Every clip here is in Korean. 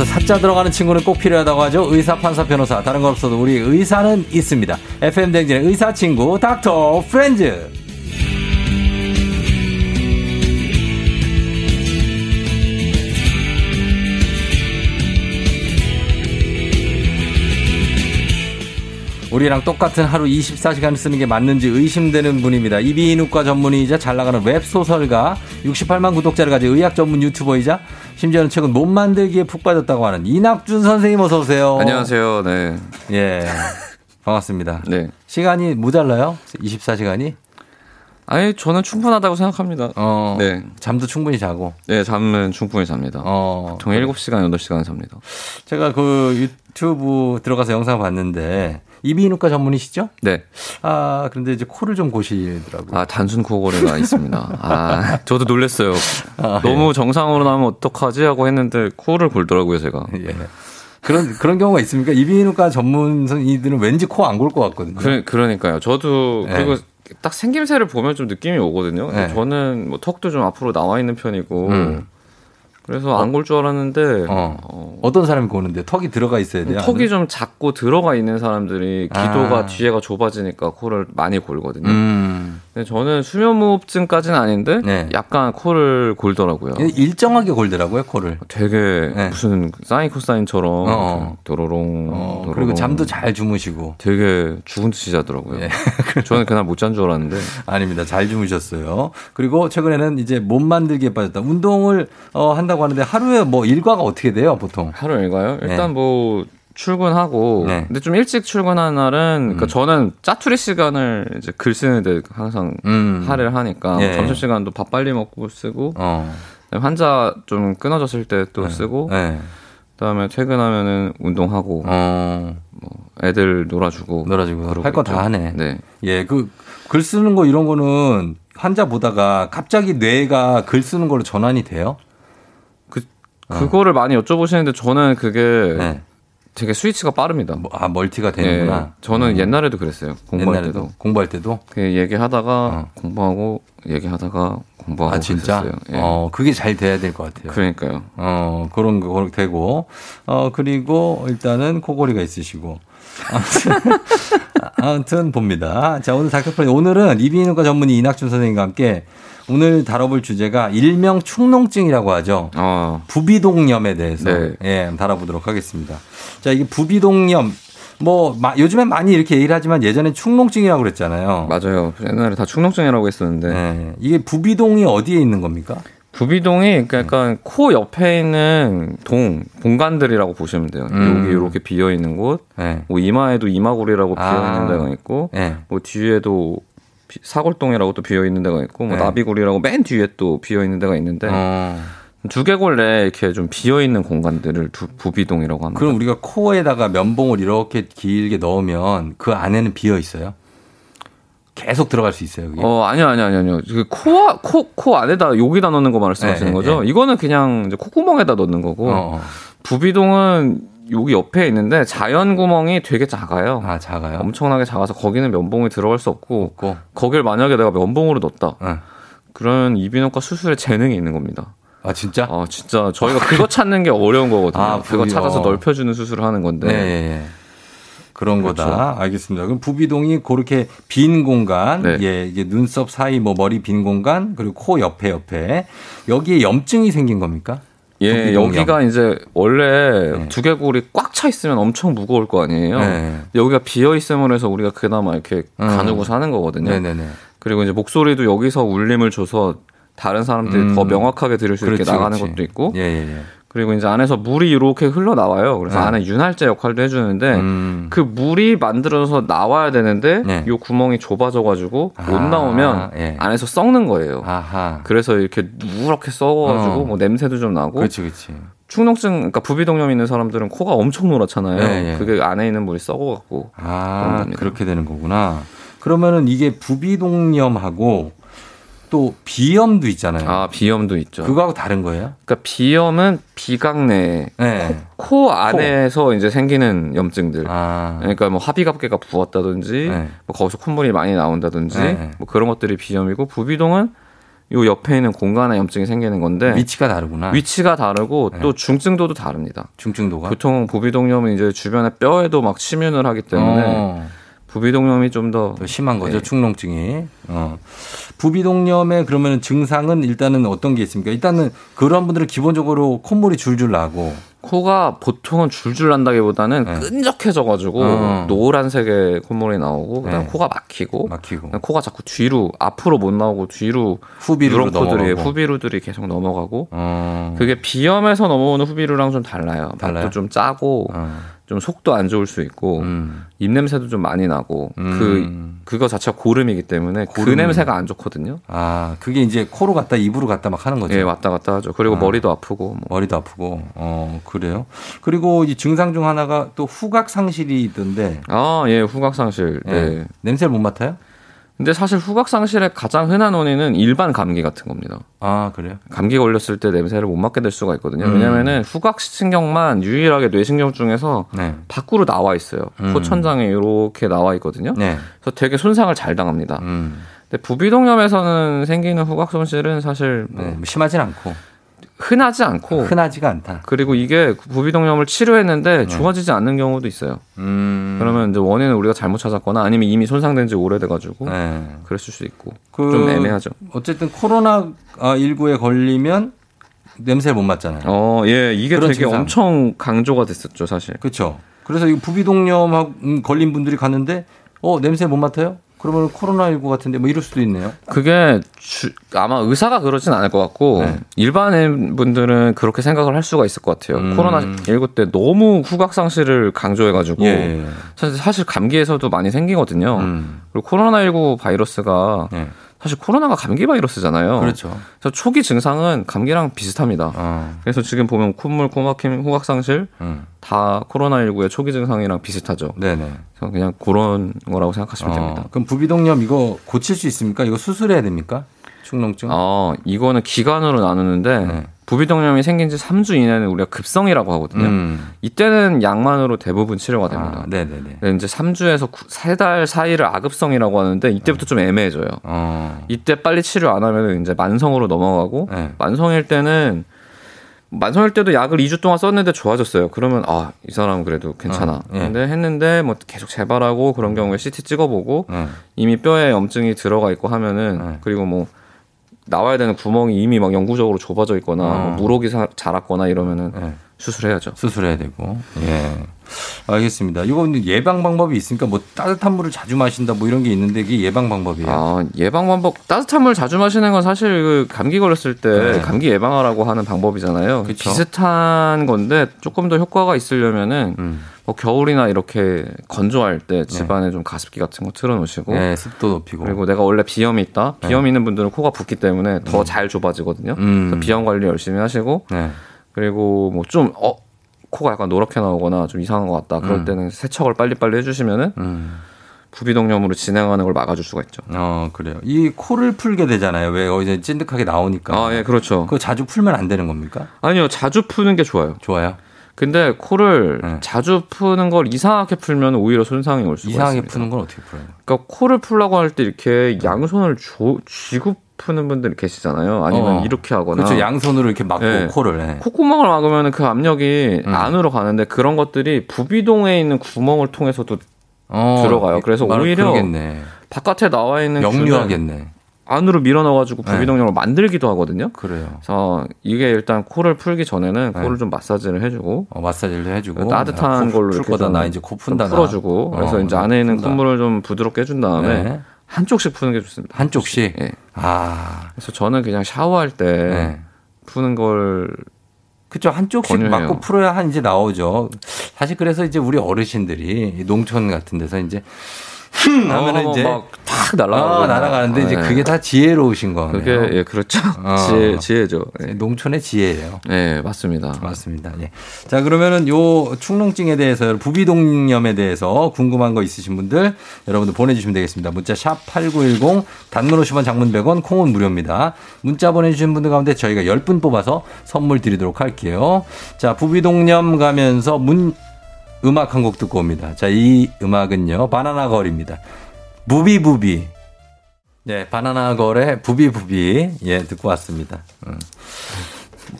그래서 사자 들어가는 친구는 꼭 필요하다고 하죠. 의사, 판사, 변호사. 다른 건 없어도 우리 의사는 있습니다. FM 댕진의 의사 친구 닥터 프렌즈. 우리랑 똑같은 하루 24시간 쓰는 게 맞는지 의심되는 분입니다. 이비인후과 전문의이자 잘 나가는 웹 소설가, 68만 구독자를 가진 의학 전문 유튜버이자 심지어는 최근 몸 만들기에 푹 빠졌다고 하는 이낙준 선생님 어서 오세요. 안녕하세요. 네. 예. 반갑습니다. 네. 시간이 모자라요? 24시간이? 아니, 저는 충분하다고 생각합니다. 어. 네. 잠도 충분히 자고. 네, 잠은 충분히 잡니다. 어. 총 7시간, 8시간 잡니다. 제가 그 유튜브 들어가서 영상 봤는데 이비인후과 전문이시죠? 네. 아, 그런데 이제 코를 좀 고시더라고요. 아, 단순 코골이가 있습니다. 아, 저도 놀랐어요. 아, 너무 정상으로 나면 어떡하지? 하고 했는데 코를 골더라고요, 제가. 예. 그런 그런 경우가 있습니까? 이비인후과 전문의들은 왠지 코 안 골 것 같거든요. 그, 그러니까요. 저도, 네. 그리고 딱 생김새를 보면 좀 느낌이 오거든요. 네. 저는 뭐 턱도 좀 앞으로 나와 있는 편이고. 음. 그래서 안 골 줄 알았는데. 어. 어, 어 떤 사람이 고는데 턱이 들어가 있어야 돼요. 턱이 좀 작고 들어가 있는 사람들이 기도가 아. 뒤에가 좁아지니까 코를 많이 골거든요. 음. 근데 저는 수면무호흡증까지는 아닌데 네. 약간 코를 골더라고요. 일정하게 골더라고요 코를. 되게 네. 무슨 사인 코사인처럼 어. 도로롱, 어, 도로롱. 그리고 잠도 잘 주무시고. 되게 죽은 듯이 자더라고요. 예. 저는 그날 못 잔 줄 알았는데 아닙니다. 잘 주무셨어요. 그리고 최근에는 이제 몸 만들기에 빠졌다. 운동을 어, 한다고 하는데 하루에 뭐 일과가 어떻게 돼요, 보통? 하루 일과요? 네. 일단 뭐 출근하고 네. 근데 좀 일찍 출근하는 날은 그러니까 음. 저는 짜투리 시간을 이제 글 쓰는데 항상 음. 할애를 하니까 예. 점심 시간도 밥 빨리 먹고 쓰고 어. 환자 좀 끊어졌을 때또 네. 쓰고 네. 그다음에 퇴근하면은 운동하고 어. 뭐 애들 놀아주고 놀아주고 할 거 다. 하네. 네. 예, 그 글 쓰는 거 이런 거는 환자 보다가 갑자기 뇌가 글 쓰는 걸로 전환이 돼요? 그거를 많이 여쭤보시는데 저는 그게 어. 네. 되게 스위치가 빠릅니다. 뭐, 아, 멀티가 예, 되는구나. 저는 음. 옛날에도 그랬어요. 공부할 옛날에도 때도. 공부할 때도 그 얘기하다가 어. 공부하고 얘기하다가 공부하고 아 진짜 그랬었어요. 예. 어 그게 잘 돼야 될 것 같아요. 그러니까요. 어 그런 거 되고 어 그리고 일단은 코골이가 있으시고 아무튼, 아무튼 봅니다. 자 오늘 닥터플레이 오늘은 이비인후과 전문의 이낙준 선생님과 함께 오늘 다뤄볼 주제가 일명 축농증이라고 하죠. 아, 부비동염에 대해서 네. 예, 다뤄보도록 하겠습니다. 자, 이게 부비동염 뭐 마- 요즘엔 많이 이렇게 얘기를 하지만 예전에 축농증이라고 그랬잖아요. 맞아요. 옛날에 다 축농증이라고 했었는데 예, 이게 부비동이 어디에 있는 겁니까? 부비동이 그러니까 약간 코 옆에 있는 동 공간들이라고 보시면 돼요. 음. 여기 이렇게 비어 있는 곳, 예. 뭐 이마에도 이마골이라고 아. 비어 있는 데가 있고, 예. 뭐 뒤에도 비- 사골동이라고 또 비어 있는 데가 있고, 뭐 네. 나비골이라고 맨 뒤에 또 비어 있는 데가 있는데 어. 두개골 내 이렇게 좀 비어 있는 공간들을 두, 부비동이라고 합니다. 그럼 우리가 코에다가 면봉을 이렇게 길게 넣으면 그 안에는 비어 있어요? 계속 들어갈 수 있어요, 그게? 어 아니요 아니요 아니요 아니요. 그 코와 코 코 안에다 여기다 넣는 거 말씀하시는 네, 거죠? 네. 이거는 그냥 이제 콧구멍에다 넣는 거고 어, 어. 부비동은 여기 옆에 있는데 자연 구멍이 되게 작아요. 아, 작아요? 엄청나게 작아서 거기는 면봉이 들어갈 수 없고 없고. 거길 만약에 내가 면봉으로 넣었다. 어. 그런 이비인후과 수술에 재능이 있는 겁니다. 아, 진짜? 아 진짜 저희가 그거 찾는 게 어려운 거거든요. 아, 그거 찾아서 어. 넓혀주는 수술을 하는 건데 네. 그런 그렇죠. 거다. 알겠습니다. 그럼 부비동이 그렇게 빈 공간, 네. 예, 이게 눈썹 사이, 뭐 머리 빈 공간, 그리고 코 옆에 옆에 여기에 염증이 생긴 겁니까? 예. 여기가 이제 원래 네. 두개골이 꽉 차 있으면 엄청 무거울 거 아니에요. 네. 여기가 비어 있음으로 해서 우리가 그나마 이렇게 음. 가누고 사는 거거든요. 네네네. 그리고 이제 목소리도 여기서 울림을 줘서 다른 사람들이 음. 더 명확하게 들을 수 있게 그렇지, 나가는 그렇지. 것도 있고 예, 예, 예. 그리고 이제 안에서 물이 이렇게 흘러 나와요. 그래서 네. 안에 윤활제 역할도 해주는데 음. 그 물이 만들어서 나와야 되는데 네. 요 구멍이 좁아져가지고 못 아, 나오면 예. 안에서 썩는 거예요. 아하. 그래서 이렇게 누렇게 썩어가지고 어. 뭐 냄새도 좀 나고 그렇지, 그렇지. 축농증, 그러니까 부비동염 있는 사람들은 코가 엄청 노랗잖아요. 예, 예. 그게 안에 있는 물이 썩어갖고. 아. 그렇게 되는 거구나. 그러면은 이게 부비동염하고 또 비염도 있잖아요. 아 비염도 있죠. 그거하고 다른 거예요? 그러니까 비염은 비강 내 네. 코 안에서 이제 생기는 염증들. 아. 그러니까 뭐 합의갑계가 부었다든지, 네. 뭐 거기서 콧물이 많이 나온다든지, 네. 뭐 그런 것들이 비염이고 부비동은 요 옆에 있는 공간에 염증이 생기는 건데 위치가 다르구나. 위치가 다르고 네. 또 중증도도 다릅니다. 중증도가. 보통 부비동염은 이제 주변에 뼈에도 막 침윤을 하기 때문에 어, 부비동염이 좀더더 심한 거죠. 네. 축농증이. 어. 부비동염의 그러면 증상은 일단은 어떤 게 있습니까? 일단은 그런 분들은 기본적으로 콧물이 줄줄 나고 코가 보통은 줄줄 난다기보다는 네. 끈적해져가지고 어. 노란색의 콧물이 나오고 그다음 네. 코가 막히고 막히고 코가 자꾸 뒤로 앞으로 못 나오고 뒤로 후비로 누런코들이 넘어가고. 후비루들이 계속 넘어가고 어. 그게 비염에서 넘어오는 후비루랑 좀 달라요. 달라요? 좀 짜고 어. 좀 속도 안 좋을 수 있고 음. 입 냄새도 좀 많이 나고 그 음. 그거 자체가 고름이기 때문에 그 고름. 냄새가 안 좋거든요. 아, 그게 이제 코로 갔다 입으로 갔다 막 하는 거죠. 예, 왔다 갔다 하죠. 그리고 아. 머리도 아프고 뭐. 머리도 아프고. 어, 그래요. 그리고 이 증상 중 하나가 또 후각 상실이 있던데 아, 예, 후각 상실. 예. 네. 냄새를 못 맡아요? 근데 사실 후각 상실의 가장 흔한 원인은 일반 감기 같은 겁니다. 아, 그래요? 감기 걸렸을 때 냄새를 못 맡게 될 수가 있거든요. 음. 왜냐면은 후각 신경만 유일하게 뇌신경 중에서 네. 밖으로 나와 있어요. 음. 코천장에 이렇게 나와 있거든요. 네. 그래서 되게 손상을 잘 당합니다. 음. 근데 부비동염에서는 생기는 후각 손실은 사실 뭐 네. 뭐 심하진 않고 흔하지 않고 흔하지가 않다. 그리고 이게 부비동염을 치료했는데 좋아지지 않는 경우도 있어요. 음. 그러면 이제 원인을 우리가 잘못 찾았거나 아니면 이미 손상된 지 오래돼가지고 네. 그랬을 수 있고 그 좀 애매하죠. 어쨌든 코로나 19에 걸리면 냄새를 못 맡잖아요. 어, 예, 이게 되게 증상. 엄청 강조가 됐었죠, 사실. 그렇죠. 그래서 이 부비동염 음, 걸린 분들이 갔는데 어 냄새 못 맡아요? 그러면 코로나19 같은데 뭐 이럴 수도 있네요. 그게 주- 아마 의사가 그러진 않을 것 같고 네. 일반인 분들은 그렇게 생각을 할 수가 있을 것 같아요. 음. 코로나 19 때 너무 후각 상실을 강조해가지고 예. 사실, 사실 감기에서도 많이 생기거든요. 음. 그리고 코로나 19 바이러스가 예. 사실 코로나가 감기 바이러스잖아요. 그렇죠. 그래서 초기 증상은 감기랑 비슷합니다. 어. 그래서 지금 보면 콧물, 코막힘, 후각 상실 음. 다 코로나19의 초기 증상이랑 비슷하죠. 네네. 그래서 그냥 그런 거라고 생각하시면 어, 됩니다. 그럼 부비동염 이거 고칠 수 있습니까? 이거 수술해야 됩니까? 축농증? 어, 이거는 기간으로 나누는데 네. 부비동염이 생긴 지 3주 이내는 우리가 급성이라고 하거든요. 음. 이때는 약만으로 대부분 치료가 됩니다. 아, 네네네. 근데 이제 3주에서 3달 사이를 악읍성이라고 하는데 이때부터 좀 애매해져요. 어. 이때 빨리 치료 안 하면 이제 만성으로 넘어가고 네. 만성일 때는 만성일 때도 약을 2주 동안 썼는데 좋아졌어요. 그러면 아, 이 사람은 그래도 괜찮아. 어, 예. 근데 했는데 뭐 계속 재발하고 그런 경우에 CT 찍어보고 네. 이미 뼈에 염증이 들어가 있고 하면은 네. 그리고 뭐 나와야 되는 구멍이 이미 막 영구적으로 좁아져 있거나 어. 뭐 물혹이 사- 자랐거나 이러면은 네. 수술해야죠. 수술해야 되고. 예. 알겠습니다. 이건 예방 방법이 있으니까 뭐 따뜻한 물을 자주 마신다 뭐 이런 게 있는데 이게 예방 방법이에요. 아, 예방 방법 따뜻한 물 자주 마시는 건 사실 그 감기 걸렸을 때 네. 감기 예방하라고 하는 방법이잖아요. 그쵸. 비슷한 건데 조금 더 효과가 있으려면은 음. 뭐 겨울이나 이렇게 건조할 때 집안에 좀 가습기 같은 거 틀어 놓으시고 네, 습도 높이고. 그리고 내가 원래 비염이 있다. 비염이 있는 분들은 코가 붓기 때문에 더 잘 좁아지거든요. 음. 그래서 비염 관리 열심히 하시고 네. 그리고 뭐 좀 어, 코가 약간 노랗게 나오거나 좀 이상한 것 같다. 그럴 음. 때는 세척을 빨리빨리 해주시면은 음. 부비동염으로 진행하는 걸 막아줄 수가 있죠. 어, 그래요. 이 코를 풀게 되잖아요. 왜 어제 찐득하게 나오니까. 아, 예, 그렇죠. 그거 자주 풀면 안 되는 겁니까? 아니요, 자주 푸는 게 좋아요. 좋아요. 근데 코를 네. 자주 푸는 걸 이상하게 풀면 오히려 손상이 올 수가 이상하게 있습니다. 푸는 건 어떻게 풀어요? 그러니까 코를 풀라고 할 때 이렇게 양손을 조, 쥐고 푸는 분들이 계시잖아요. 아니면 어. 이렇게 하거나 그렇죠. 양손으로 이렇게 막고 네. 코를. 네. 콧구멍을 막으면 그 압력이 음. 안으로 가는데 그런 것들이 부비동에 있는 구멍을 통해서도 어, 들어가요. 그래서 말- 오히려 그러겠네. 바깥에 나와 있는 균을 역류하겠네. 안으로 밀어넣어가지고 네. 부비동염을 만들기도 하거든요. 그래요. 그래서 이게 일단 코를 풀기 전에는 네. 코를 좀 마사지를 해주고 어, 마사지를 해주고 따뜻한 야, 코 걸로 풀 이렇게 거다 좀- 나 이제 코좀 푼다 나. 풀어주고 그래서 어, 이제 안에 있는. 콧물을 좀 부드럽게 해준 다음에 네. 한쪽씩 푸는 게 좋습니다. 한쪽씩. 예. 아, 그래서 저는 그냥 샤워할 때 네. 푸는 걸 그쵸 한쪽씩 권유해요. 맞고 풀어야 한 이제 나오죠. 사실 그래서 이제 우리 어르신들이 이 농촌 같은 데서 이제 흠 하면은 어, 이제 막탁 날아가고 아, 날아가는데 이제 네. 그게 다 지혜로우신 거네요. 그게 예 그렇죠 어. 지혜 지혜죠. 예. 농촌의 지혜예요. 네 맞습니다. 맞습니다. 예. 자, 그러면은 요 축농증에 대해서 부비동염에 대해서 궁금한 거 있으신 분들 여러분들 보내주시면 되겠습니다. 문자 샵 8910 단문 50원 장문 100원 콩은 무료입니다. 문자 보내주신 분들 가운데 저희가 10분 뽑아서 선물 드리도록 할게요. 자, 부비동염 가면서 문 음악 한 곡 듣고 옵니다. 자, 이 음악은요. 바나나 걸입니다. 부비부비. 네, 바나나 걸의 부비부비. 예, 듣고 왔습니다. 음.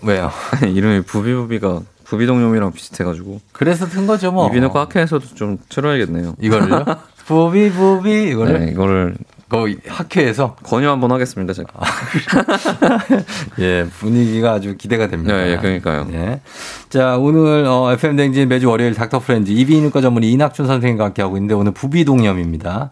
왜요? 이름이 부비부비가 부비동염이랑 비슷해가지고. 그래서 튼 거죠, 뭐. 이비인후과 학회에서도 좀 틀어야겠네요. 이걸요? 부비부비, 이거를? 네, 이거를. 그 학회에서 권유 한번 하겠습니다, 제가. 아, 예, 분위기가 아주 기대가 됩니다. 네, 예, 그러니까요. 예. 자, 오늘 어, FM 댕진 매주 월요일 닥터 프렌즈 이비인후과 전문 이낙준 선생님과 함께 하고 있는데 오늘 부비동염입니다.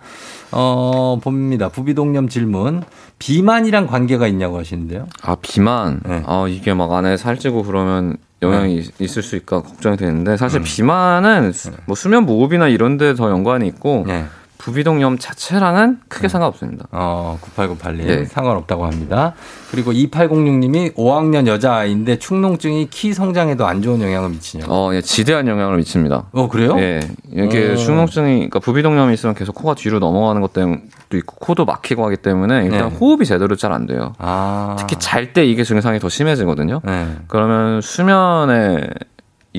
어, 봅니다. 부비동염 질문. 비만이랑 관계가 있냐고 하시는데요. 아, 비만. 네. 아, 이게 막 안에 살찌고 그러면 영향이 네. 있을 수 있을까 걱정이 되는데 사실 음. 비만은 네. 뭐 수면 무호흡이나 이런 데 더 연관이 있고 네. 부비동염 자체랑은 크게 음. 상관없습니다. 어, 9898님 예. 상관없다고 합니다. 그리고 2806님이 5학년 여자아이인데 축농증이 키 성장에도 안 좋은 영향을 미치냐고. 어, 예, 지대한 영향을 미칩니다. 어, 그래요? 예. 이게 어. 축농증이 그러니까 부비동염이 있으면 계속 코가 뒤로 넘어가는 것 때문도 있고 코도 막히고 하기 때문에 일단 네. 호흡이 제대로 잘 안 돼요. 아. 특히 잘 때 이게 증상이 더 심해지거든요. 네. 그러면 수면에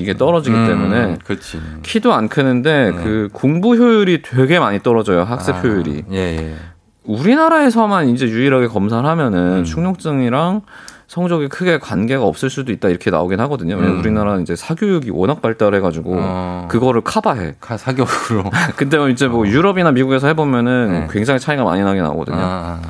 이게 떨어지기 음, 때문에 그치. 키도 안 크는데 네. 그 공부 효율이 되게 많이 떨어져요 학습 아, 효율이. 예, 예. 우리나라에서만 이제 유일하게 검사를 하면은 음. 축농증이랑 성적이 크게 관계가 없을 수도 있다 이렇게 나오긴 하거든요. 왜냐면 음. 우리나라는 이제 사교육이 워낙 발달해가지고 어. 그거를 커버해. 사교육으로. 근데 이제 뭐 어. 유럽이나 미국에서 해보면은 네. 굉장히 차이가 많이 나게 나오거든요. 아.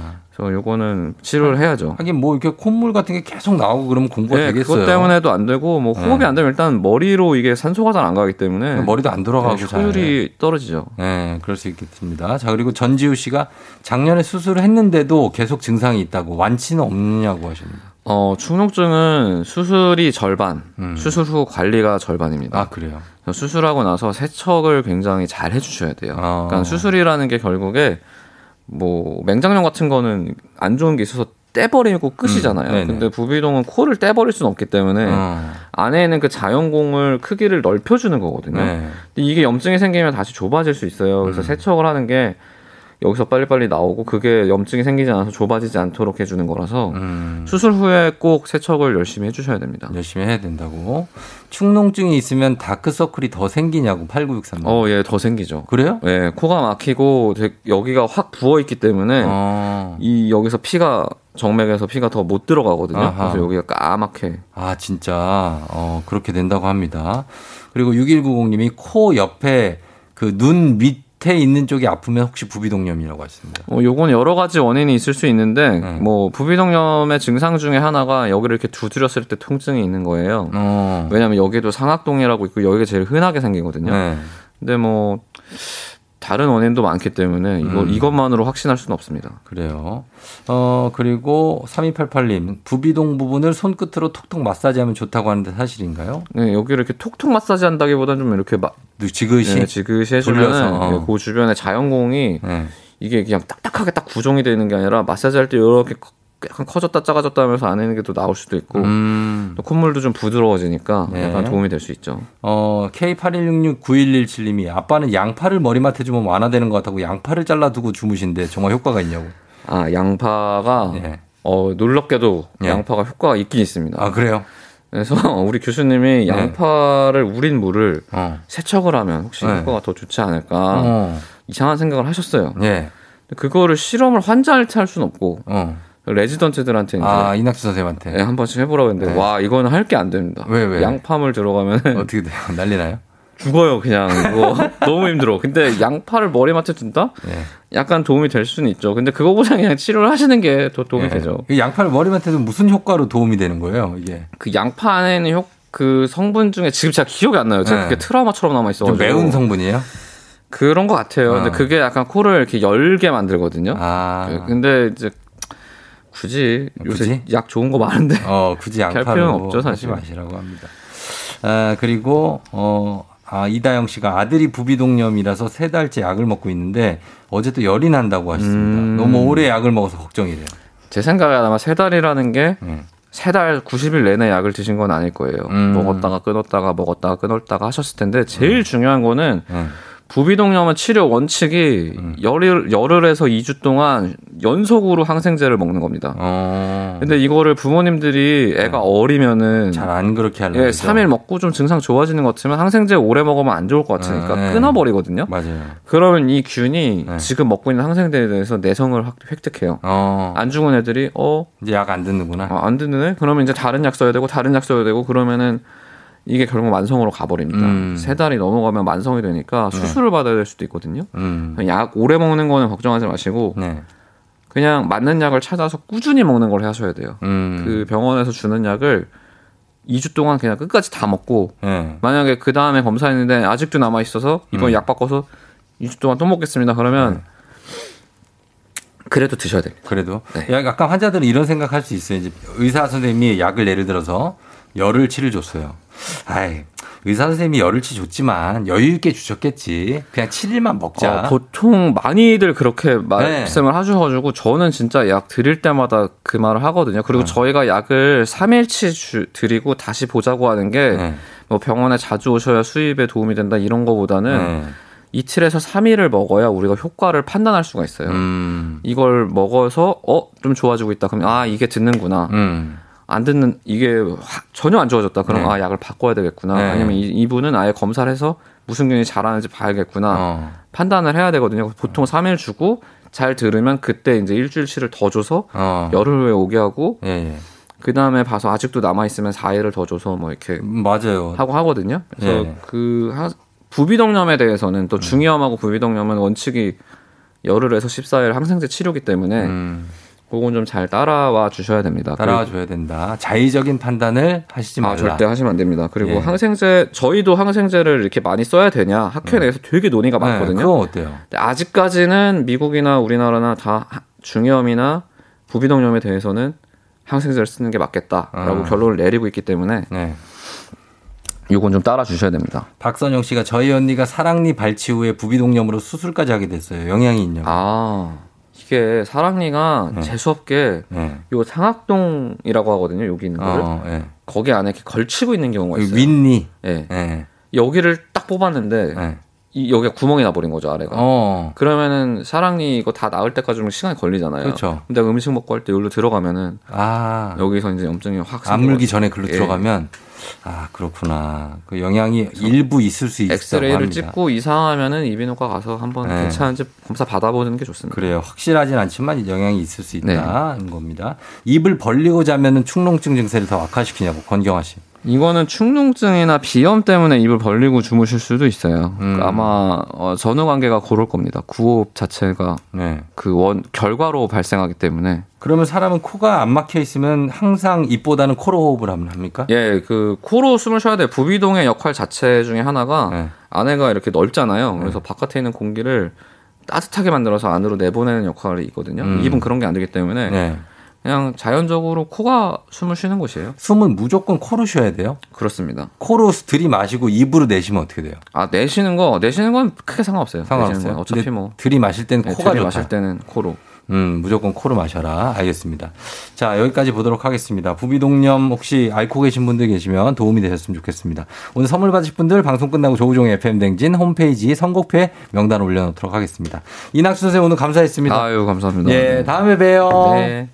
아, 아. 그래서 요거는 치료를 해야죠. 하긴 뭐 이렇게 콧물 같은 게 계속 나오고 그러면 공부가 네, 되겠어요. 그것 때문에도 안 되고 뭐 호흡이 네. 안 되면 일단 머리로 이게 산소가 잘 안 가기 때문에 머리도 안 돌아가고 네, 효율이 떨어지죠. 네, 그럴 수 있겠습니다. 자 그리고 전지우 씨가 작년에 수술을 했는데도 계속 증상이 있다고 완치는 없느냐고 하십니다. 어, 축농증은 수술이 절반, 음. 수술 후 관리가 절반입니다. 아, 그래요? 수술하고 나서 세척을 굉장히 잘 해주셔야 돼요. 어. 그러니까 수술이라는 게 결국에 뭐 맹장염 같은 거는 안 좋은 게 있어서 떼버리고 끝이잖아요. 음, 근데 부비동은 코를 떼버릴 수는 없기 때문에 어. 안에 있는 그 자연공을 크기를 넓혀주는 거거든요. 네. 근데 이게 염증이 생기면 다시 좁아질 수 있어요. 그래서 음. 세척을 하는 게 여기서 빨리빨리 나오고 그게 염증이 생기지 않아서 좁아지지 않도록 해주는 거라서 음. 수술 후에 꼭 세척을 열심히 해주셔야 됩니다. 열심히 해야 된다고. 축농증이 있으면 다크서클이 더 생기냐고 8963번. 어, 예, 더 생기죠. 그래요? 예, 코가 막히고 여기가 확 부어 있기 때문에 어. 이 여기서 피가 정맥에서 피가 더 못 들어가거든요. 아하. 그래서 여기가 까맣게. 아, 진짜. 어, 그렇게 된다고 합니다. 그리고 6190님이 코 옆에 그 눈 밑 밑에 있는 쪽이 아프면 혹시 부비동염이라고 하십니다. 어, 요건 여러 가지 원인이 있을 수 있는데 네. 뭐 부비동염의 증상 중에 하나가 여기를 이렇게 두드렸을 때 통증이 있는 거예요. 어. 왜냐하면 여기도 상악동이라고 있고 여기가 제일 흔하게 생기거든요. 네. 근데 뭐 다른 원인도 많기 때문에 이거 음. 이것만으로 확신할 수는 없습니다. 그래요. 어 그리고 3288님 부비동 부분을 손끝으로 톡톡 마사지하면 좋다고 하는데 사실인가요? 네 여기 이렇게 톡톡 마사지한다기보다는 좀 이렇게 막 지그시 네, 지그시 해주면 어. 그 주변에 자연공이 네. 이게 그냥 딱딱하게 딱 구정이 되는 게 아니라 마사지할 때 이렇게 약간 커졌다 작아졌다 하면서 안에 있는 게 또 나올 수도 있고 음. 또 콧물도 좀 부드러워지니까 네. 약간 도움이 될 수 있죠. 어, K81669117님이 아빠는 양파를 머리맡에 주면 완화되는 것 같다고 양파를 잘라두고 주무신데 정말 효과가 있냐고. 아 양파가 네. 어, 놀랍게도 네. 양파가 효과가 있긴 있습니다. 아 그래요? 그래서 우리 교수님이 네. 양파를 우린 물을 어. 세척을 하면 혹시 네. 효과가 더 좋지 않을까 어. 이상한 생각을 하셨어요. 네. 그거를 실험을 환자한테 할 수는 없고 어. 레지던트들한테 이제 아 이낙수 선생님한테 네, 한 번씩 해보라고 했는데 네. 와 이거는 할게 안 됩니다. 왜 왜? 양파물 들어가면 어떻게 돼요? 난리나요? 죽어요 그냥 이거 너무 힘들어. 근데 양파를 머리맡에 둔다? 네. 약간 도움이 될 수는 있죠. 근데 그거보다 그냥 치료를 하시는 게 더 도움이 네. 되죠. 양파를 머리맡에 두면 무슨 효과로 도움이 되는 거예요? 이게 그 양파 안에는 효, 그 성분 중에 지금 제가 기억이 안 나요. 제가 네. 그게 트라우마처럼 남아 있어가지고 매운 성분이에요? 그런 것 같아요. 어. 근데 그게 약간 코를 이렇게 열게 만들거든요. 아. 그, 근데 이제 굳이 요새 굳이? 약 좋은 거 많은데. 어, 굳이 양파로 할 필요는 없죠, 사실. 마시라고 합니다. 아, 그리고 어 아, 이다영 씨가 아들이 부비동염이라서 세 달째 약을 먹고 있는데 어제 또 열이 난다고 하셨습니다. 음. 너무 오래 약을 먹어서 걱정이래요. 제 생각에 아마 세 달이라는 게 음. 세달 90일 내내 약을 드신 건 아닐 거예요. 음. 먹었다가 끊었다가 먹었다가 끊었다가 하셨을 텐데 제일 음. 중요한 거는 음. 부비동염은 치료 원칙이 음. 열흘, 열흘에서 2주 동안 연속으로 항생제를 먹는 겁니다. 어. 근데 이거를 부모님들이 애가 네. 어리면은 잘 안 그렇게 하려고 예, 3일 먹고 좀 증상 좋아지는 것 같으면 항생제 오래 먹으면 안 좋을 것 같으니까 네. 끊어버리거든요. 맞아요. 그러면 이 균이 네. 지금 먹고 있는 항생제에 대해서 내성을 획득해요. 어. 안 죽은 애들이 어 이제 약 안 듣는구나. 어, 안 듣는 애? 그러면 이제 다른 약 써야 되고 다른 약 써야 되고 그러면은 이게 결국 만성으로 가버립니다. 음. 세 달이 넘어가면 만성이 되니까 네. 수술을 네. 받아야 될 수도 있거든요. 음. 약 오래 먹는 거는 걱정하지 마시고 네. 그냥 맞는 약을 찾아서 꾸준히 먹는 걸 하셔야 돼요. 음. 그 병원에서 주는 약을 2주 동안 그냥 끝까지 다 먹고 네. 만약에 그 다음에 검사했는데 아직도 남아 있어서 이번 음. 약 바꿔서 2주 동안 또 먹겠습니다. 그러면 네. 그래도 드셔야 됩니다. 그래도 네. 약간 환자들은 이런 생각할 수 있어요. 이제 의사 선생님이 약을 예를 들어서 열흘치를 줬어요. 아이, 의사 선생님이 열흘치 줬지만 여유 있게 주셨겠지. 그냥 7일만 먹자. 어, 보통 많이들 그렇게 말씀을 네. 하셔가지고 저는 진짜 약 드릴 때마다 그 말을 하거든요. 그리고 네. 저희가 약을 3일치 주, 드리고 다시 보자고 하는 게뭐 네. 병원에 자주 오셔야 수입에 도움이 된다 이런 거보다는 네. 이틀에서 3일을 먹어야 우리가 효과를 판단할 수가 있어요. 음. 이걸 먹어서 어 좀 좋아지고 있다. 그럼 아 이게 듣는구나. 음. 안 듣는 이게 전혀 안 좋아졌다. 그럼 네. 아 약을 바꿔야 되겠구나. 네. 아니면 이, 이분은 아예 검사를 해서 무슨 균이 잘하는지 봐야겠구나. 어. 판단을 해야 되거든요. 보통 3일 주고 잘 들으면 그때 이제 일주일치를 더 줘서 어. 열흘 후에 오게 하고 예, 예. 그 다음에 봐서 아직도 남아 있으면 4일을 더 줘서 뭐 이렇게 맞아요 하고 하거든요. 그래서 예. 그 하, 부비동염에 대해서는 또 음. 중이염하고 부비동염은 원칙이 열흘에서 14일 항생제 치료기 때문에 음. 그건 좀 잘 따라와 주셔야 됩니다. 따라와 줘야 된다. 자의적인 판단을 하시지 아, 말라. 아, 절대 하시면 안 됩니다. 그리고 예. 항생제 저희도 항생제를 이렇게 많이 써야 되냐 학회 네. 내에서 되게 논의가 네, 많거든요. 네, 그건 어때요? 아직까지는 미국이나 우리나라나 다 중염이나 부비동염에 대해서는 항생제를 쓰는 게 맞겠다라고 어. 결론을 내리고 있기 때문에 네. 이건 좀 따라 주셔야 됩니다. 박선영 씨가 저희 언니가 사랑니 발치 후에 부비동염으로 수술까지 하게 됐어요. 영향이 있냐고. 아. 이게 사랑니가 네. 재수없게 네. 요 상악동이라고 하거든요. 여기 있는 거를 어, 네. 거기 안에 이렇게 걸치고 있는 경우가 그 있어요. 윗니. 예. 네. 여기를 딱 뽑았는데 네. 이 여기가 구멍이 나버린 거죠 아래가. 어. 그러면은 사랑니 이거 다 나을 때까지 좀 시간이 걸리잖아요. 그렇죠. 근데 음식 먹고 할 때 여기로 들어가면은 아 여기서 이제 염증이 확. 안 물기 전에 글로 예. 들어가면 아 그렇구나. 그 영향이 일부 있을 수 있다고 엑스레이를 합니다. 찍고 이상하면은 이비인후과 가서 한번 네. 괜찮은지 검사 받아보는 게 좋습니다. 그래요. 확실하진 않지만 영향이 있을 수 있다는 네. 겁니다. 입을 벌리고 자면은 축농증 증세를 더 악화시키냐고 권경하 씨. 이거는 축농증이나 비염 때문에 입을 벌리고 주무실 수도 있어요. 음. 아마 어, 전후 관계가 고를 겁니다. 구호흡 자체가 네. 그원 결과로 발생하기 때문에. 그러면 사람은 코가 안 막혀 있으면 항상 입보다는 코로 호흡을 합니까? 예, 그 코로 숨을 쉬어야 돼. 부비동의 역할 자체 중에 하나가 네. 안에가 이렇게 넓잖아요. 그래서 네. 바깥에 있는 공기를 따뜻하게 만들어서 안으로 내보내는 역할이 있거든요. 음. 입은 그런 게 안 되기 때문에 네. 그냥 자연적으로 코가 숨을 쉬는 곳이에요. 숨은 무조건 코로 쉬어야 돼요? 그렇습니다. 코로 들이마시고 입으로 내쉬면 어떻게 돼요? 아 내쉬는 거 내쉬는 건 크게 상관없어요. 상관없어요. 어차피 뭐 들이마실 때는 네, 코가 들이마실 때는 코로. 음, 무조건 코로 마셔라. 알겠습니다. 자, 여기까지 보도록 하겠습니다. 부비동염 혹시 앓고 계신 분들 계시면 도움이 되셨으면 좋겠습니다. 오늘 선물 받으실 분들 방송 끝나고 조우종의 FM댕진 홈페이지 선곡표 명단 올려놓도록 하겠습니다. 이낙수 선생님 오늘 감사했습니다. 아유, 감사합니다. 예, 다음에 봬요. 네.